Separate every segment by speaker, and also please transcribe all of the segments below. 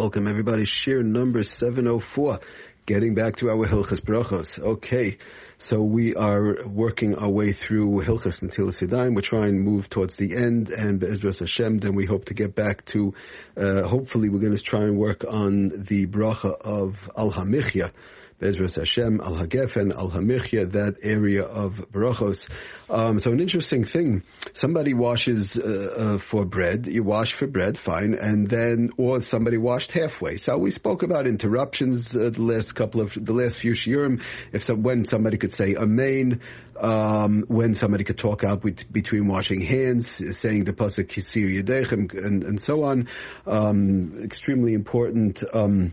Speaker 1: Welcome everybody. Shiur number 704. Getting back to our Hilchas Brachos. Okay. So we are working our way through Hilchas and Yadayim. We're trying to move towards the end and Be'ezras Hashem, then we hope to get back to, uh, hopefully we're going to try and work on the bracha of Al Hamichya. Bezras Hashem, Al Hagefen, Al Hamichya, that area of Barachos. Um, so an interesting thing, somebody washes uh, uh, for bread, you wash for bread, fine, and then, or somebody washed halfway. So we spoke about interruptions uh, the last couple of, the last few shiurim, if some, when somebody could say Amen, um, when somebody could talk out with, between washing hands, saying the pasuk Kisir Yedechem, and, and so on. Um, extremely important, um,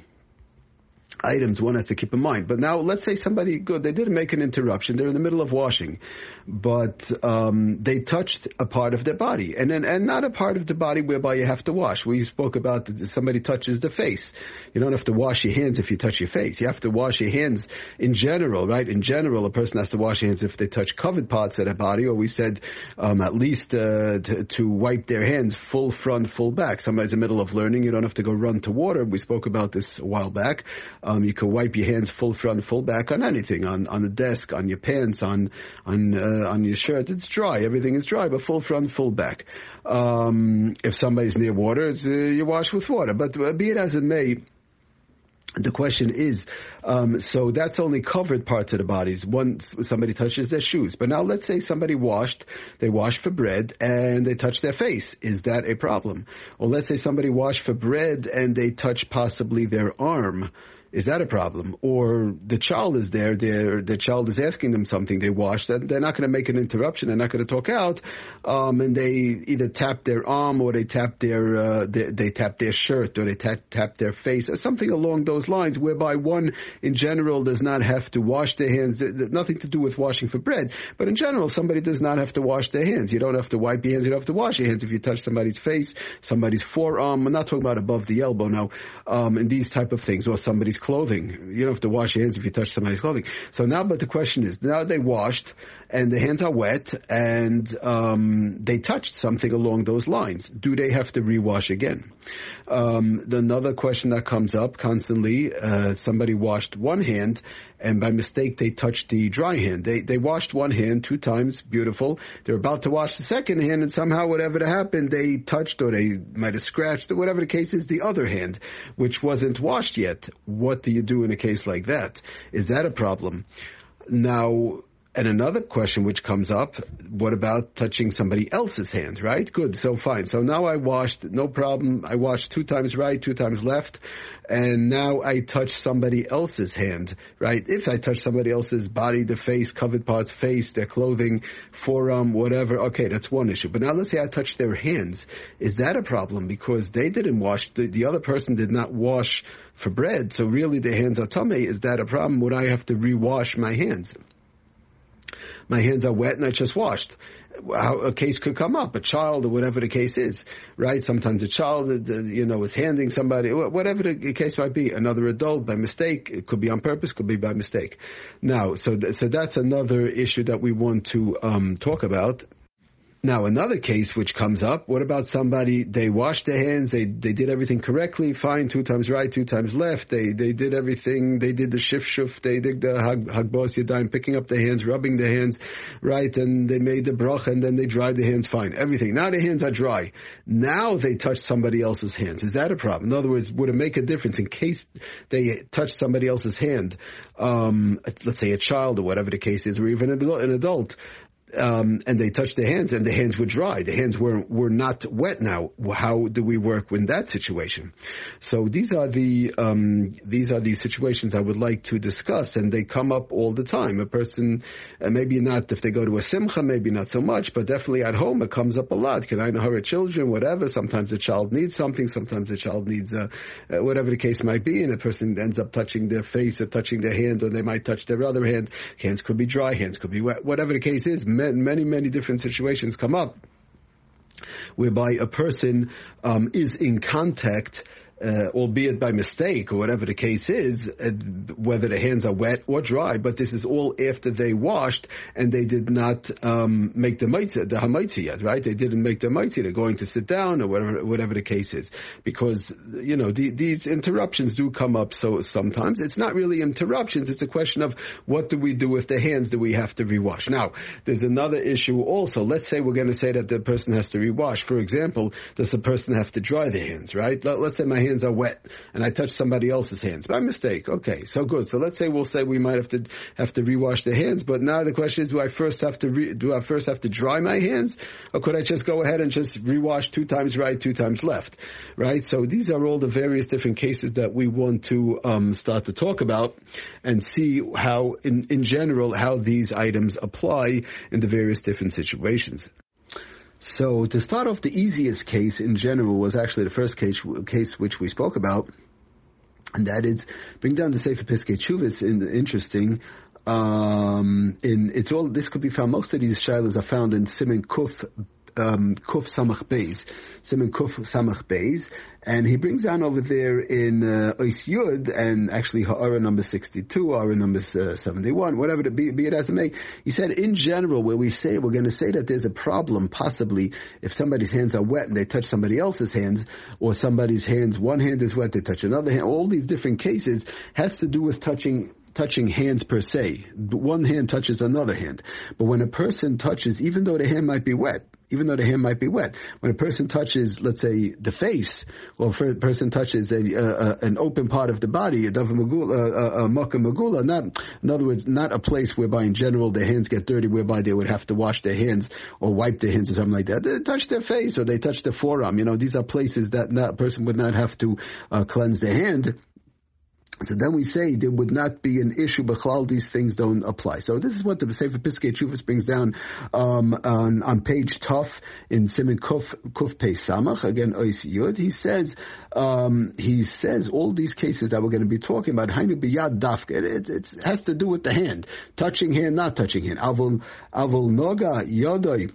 Speaker 1: items one has to keep in mind. But now, let's say somebody, good, they didn't make an interruption. They're in the middle of washing, but um, they touched a part of their body, and then and not a part of the body whereby you have to wash. We spoke about that somebody touches the face. You don't have to wash your hands if you touch your face. You have to wash your hands in general, right? In general, a person has to wash hands if they touch covered parts of their body, or we said um, at least uh, to, to wipe their hands full front, full back. Somebody's in the middle of learning, you don't have to go run to water. We spoke about this a while back. Um, you can wipe your hands full front, full back on anything, on, on the desk, on your pants, on, on, uh, on your shirt. It's dry. Everything is dry, but full front, full back. Um, if somebody's near water, uh, you wash with water. But uh, be it as it may, the question is, um, so that's only covered parts of the bodies. Once somebody touches their shoes, but now let's say somebody washed, they washed for bread and they touch their face. Is that a problem? Or let's say somebody washed for bread and they touch possibly their arm. Is that a problem? Or the child is there, the child is asking them something, they wash, that they're not going to make an interruption, they're not going to talk out, um, and they either tap their arm or they tap their, uh, they, they, tap their shirt or they tap, tap their face, or something along those lines, whereby one in general does not have to wash their hands, nothing to do with washing for bread, but in general, somebody does not have to wash their hands. You don't have to wipe your hands, you don't have to wash your hands if you touch somebody's face, somebody's forearm, I'm not talking about above the elbow now, um, and these type of things, or somebody's clothing. You don't have to wash your hands if you touch somebody's clothing. So now, but the question is, now they washed and the hands are wet and um, they touched something along those lines. Do they have to rewash again? Um, another question that comes up constantly: uh, somebody washed one hand and by mistake they touched the dry hand. They they washed one hand two times, beautiful. They're about to wash the second hand, and somehow whatever happened, they touched or they might have scratched or whatever the case is, the other hand, which wasn't washed yet. What do you do in a case like that? Is that a problem? Now, and another question which comes up, what about touching somebody else's hand, right? Good, so fine. So now I washed, no problem. I washed two times right, two times left, and now I touch somebody else's hand, right? If I touch somebody else's body, the face, covered parts, face, their clothing, forearm, whatever, okay, that's one issue. But now let's say I touch their hands. Is that a problem? Because they didn't wash, the, the other person did not wash for bread, so really the hands are tamei. Is that a problem? Would I have to rewash my hands? My hands are wet and I just washed. How a case could come up, a child or whatever the case is, right? Sometimes a child, you know, is handing somebody, whatever the case might be, another adult by mistake. It could be on purpose, could be by mistake. Now, so so that's another issue that we want to um, talk about. Now, another case which comes up, what about somebody, they washed their hands, they, they did everything correctly, fine, two times right, two times left, they, they did everything, they did the shif shuf, they did the hag, hagbos yadayim, picking up the hands, rubbing the hands, right, and they made the brach, and then they dried the hands, fine, everything. Now the hands are dry. Now they touch somebody else's hands. Is that a problem? In other words, would it make a difference in case they touch somebody else's hand, um, let's say a child or whatever the case is, or even an adult, um, and they touched their hands and the hands were dry. The hands were were not wet now. How do we work in that situation? So these are the um, these are the situations I would like to discuss, and they come up all the time. A person, uh, maybe not if they go to a simcha, maybe not so much, but definitely at home it comes up a lot. Kein ayin hara children? Whatever. Sometimes the child needs something. Sometimes the child needs uh, uh, whatever the case might be, and a person ends up touching their face or touching their hand, or they might touch their other hand. Hands could be dry, hands could be wet. Whatever the case is many, many different situations come up whereby a person um, is in contact uh, albeit by mistake or whatever the case is, uh, whether the hands are wet or dry, but this is all after they washed and they did not um, make the mitzvah, the hamaitzi yet, right? They didn't make the mitzvah. They're going to sit down or whatever, whatever the case is, because you know the, these interruptions do come up. So sometimes it's not really interruptions; it's a question of what do we do with the hands? Do we have to rewash? Now, there's another issue also. Let's say we're going to say that the person has to rewash. For example, does the person have to dry their hands? Right? Let, let's say my hands are wet and I touch somebody else's hands by mistake. Okay, so good. So let's say we'll say we might have to have to rewash the hands, but now the question is, do I first have to re, do I first have to dry my hands, or could I just go ahead and just rewash two times right, two times left, right? So these are all the various different cases that we want to um, start to talk about and see how, in in general, how these items apply in the various different situations. So to start off, the easiest case in general was actually the first case, case which we spoke about, and that is bring down the Sefer Piskei Teshuvos. In interesting, um, in it's all this could be found. Most of these shilas are found in Simon Kuf um, Kuf Samach Beis, Simon Kuf Samach Beis, and he brings down over there in uh, Ois Yud, and actually Ha'ara number 62, Ha'ara number uh, 71, whatever, to be, be it as it may, he said in general, where we say, we're going to say that there's a problem, possibly, if somebody's hands are wet and they touch somebody else's hands, or somebody's hands, one hand is wet, they touch another hand, all these different cases has to do with touching touching hands per se. One hand touches another hand. But when a person touches, even though the hand might be wet, even though the hand might be wet. When a person touches, let's say, the face, or a person touches a, a, an open part of the body, a davar magula, a makkah magula, not, in other words, not a place whereby in general their hands get dirty, whereby they would have to wash their hands or wipe their hands or something like that. They touch their face or they touch their forearm. You know, these are places that that person would not have to uh, cleanse their hand. So then we say there would not be an issue, but all these things don't apply. So this is what the Sefer Piskei Teshuvos brings down um, on, on page Tough in Simon Kuf Kuf Pei Samach again Ois Yud. He says um, he says all these cases that we're going to be talking about. Hainu biyad dafka. It, it, it, has to do with the hand, touching hand, not touching hand. Avol avol noga yodoi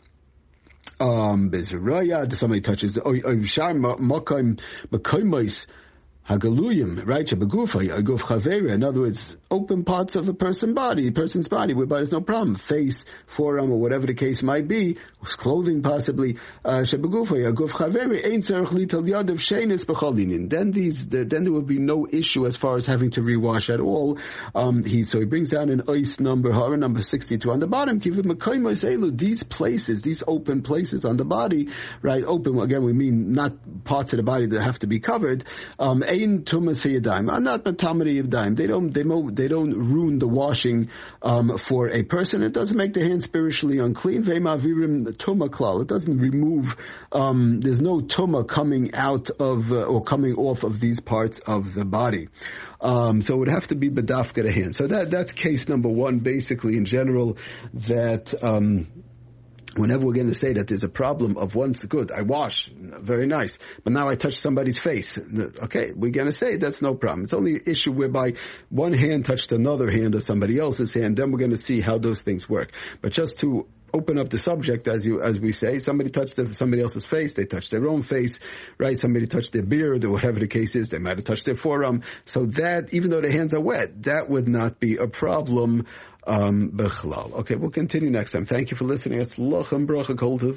Speaker 1: um, bezeraya, somebody touches, or, or shar makoim, makoimos, Hagaluyim, right? Shabagufa, Aguf Chavera. In other words, open parts of a person's body, person's body, whereby there's no problem. Face, forearm, or whatever the case might be, clothing possibly. Uh, Shabagufa, Aguf Chavera, Ein Tzarech Lital Yadav Shenis B'chalinin. Then these, the, then there would be no issue as far as having to rewash at all. Um, he, so he brings down an ice number, Hara number 62 on the bottom. These places, these open places on the body, right? Open, again, we mean not parts of the body that have to be covered. Um, Ein tumas yadayim. I'm not matamari yadayim. They don't they don't they don't ruin the washing um, for a person. It doesn't make the hand spiritually unclean. Veimavirim tuma klal. It doesn't remove. Um, there's no tuma coming out of uh, or coming off of these parts of the body. Um, so it would have to be bedafka the hand. So that that's case number one, basically in general that. Um, whenever we're going to say that there's a problem of once good, I wash, very nice, but now I touch somebody's face. Okay, we're going to say that's no problem. It's only an issue whereby one hand touched another hand or somebody else's hand, then we're going to see how those things work. But just to open up the subject, as you as we say. Somebody touched somebody else's face, they touched their own face, right? Somebody touched their beard, or whatever the case is. They might have touched their forearm. So that, even though their hands are wet, that would not be a problem um, Okay, we'll continue next time. Thank you for listening. It's Lochem Bracha Koltiv.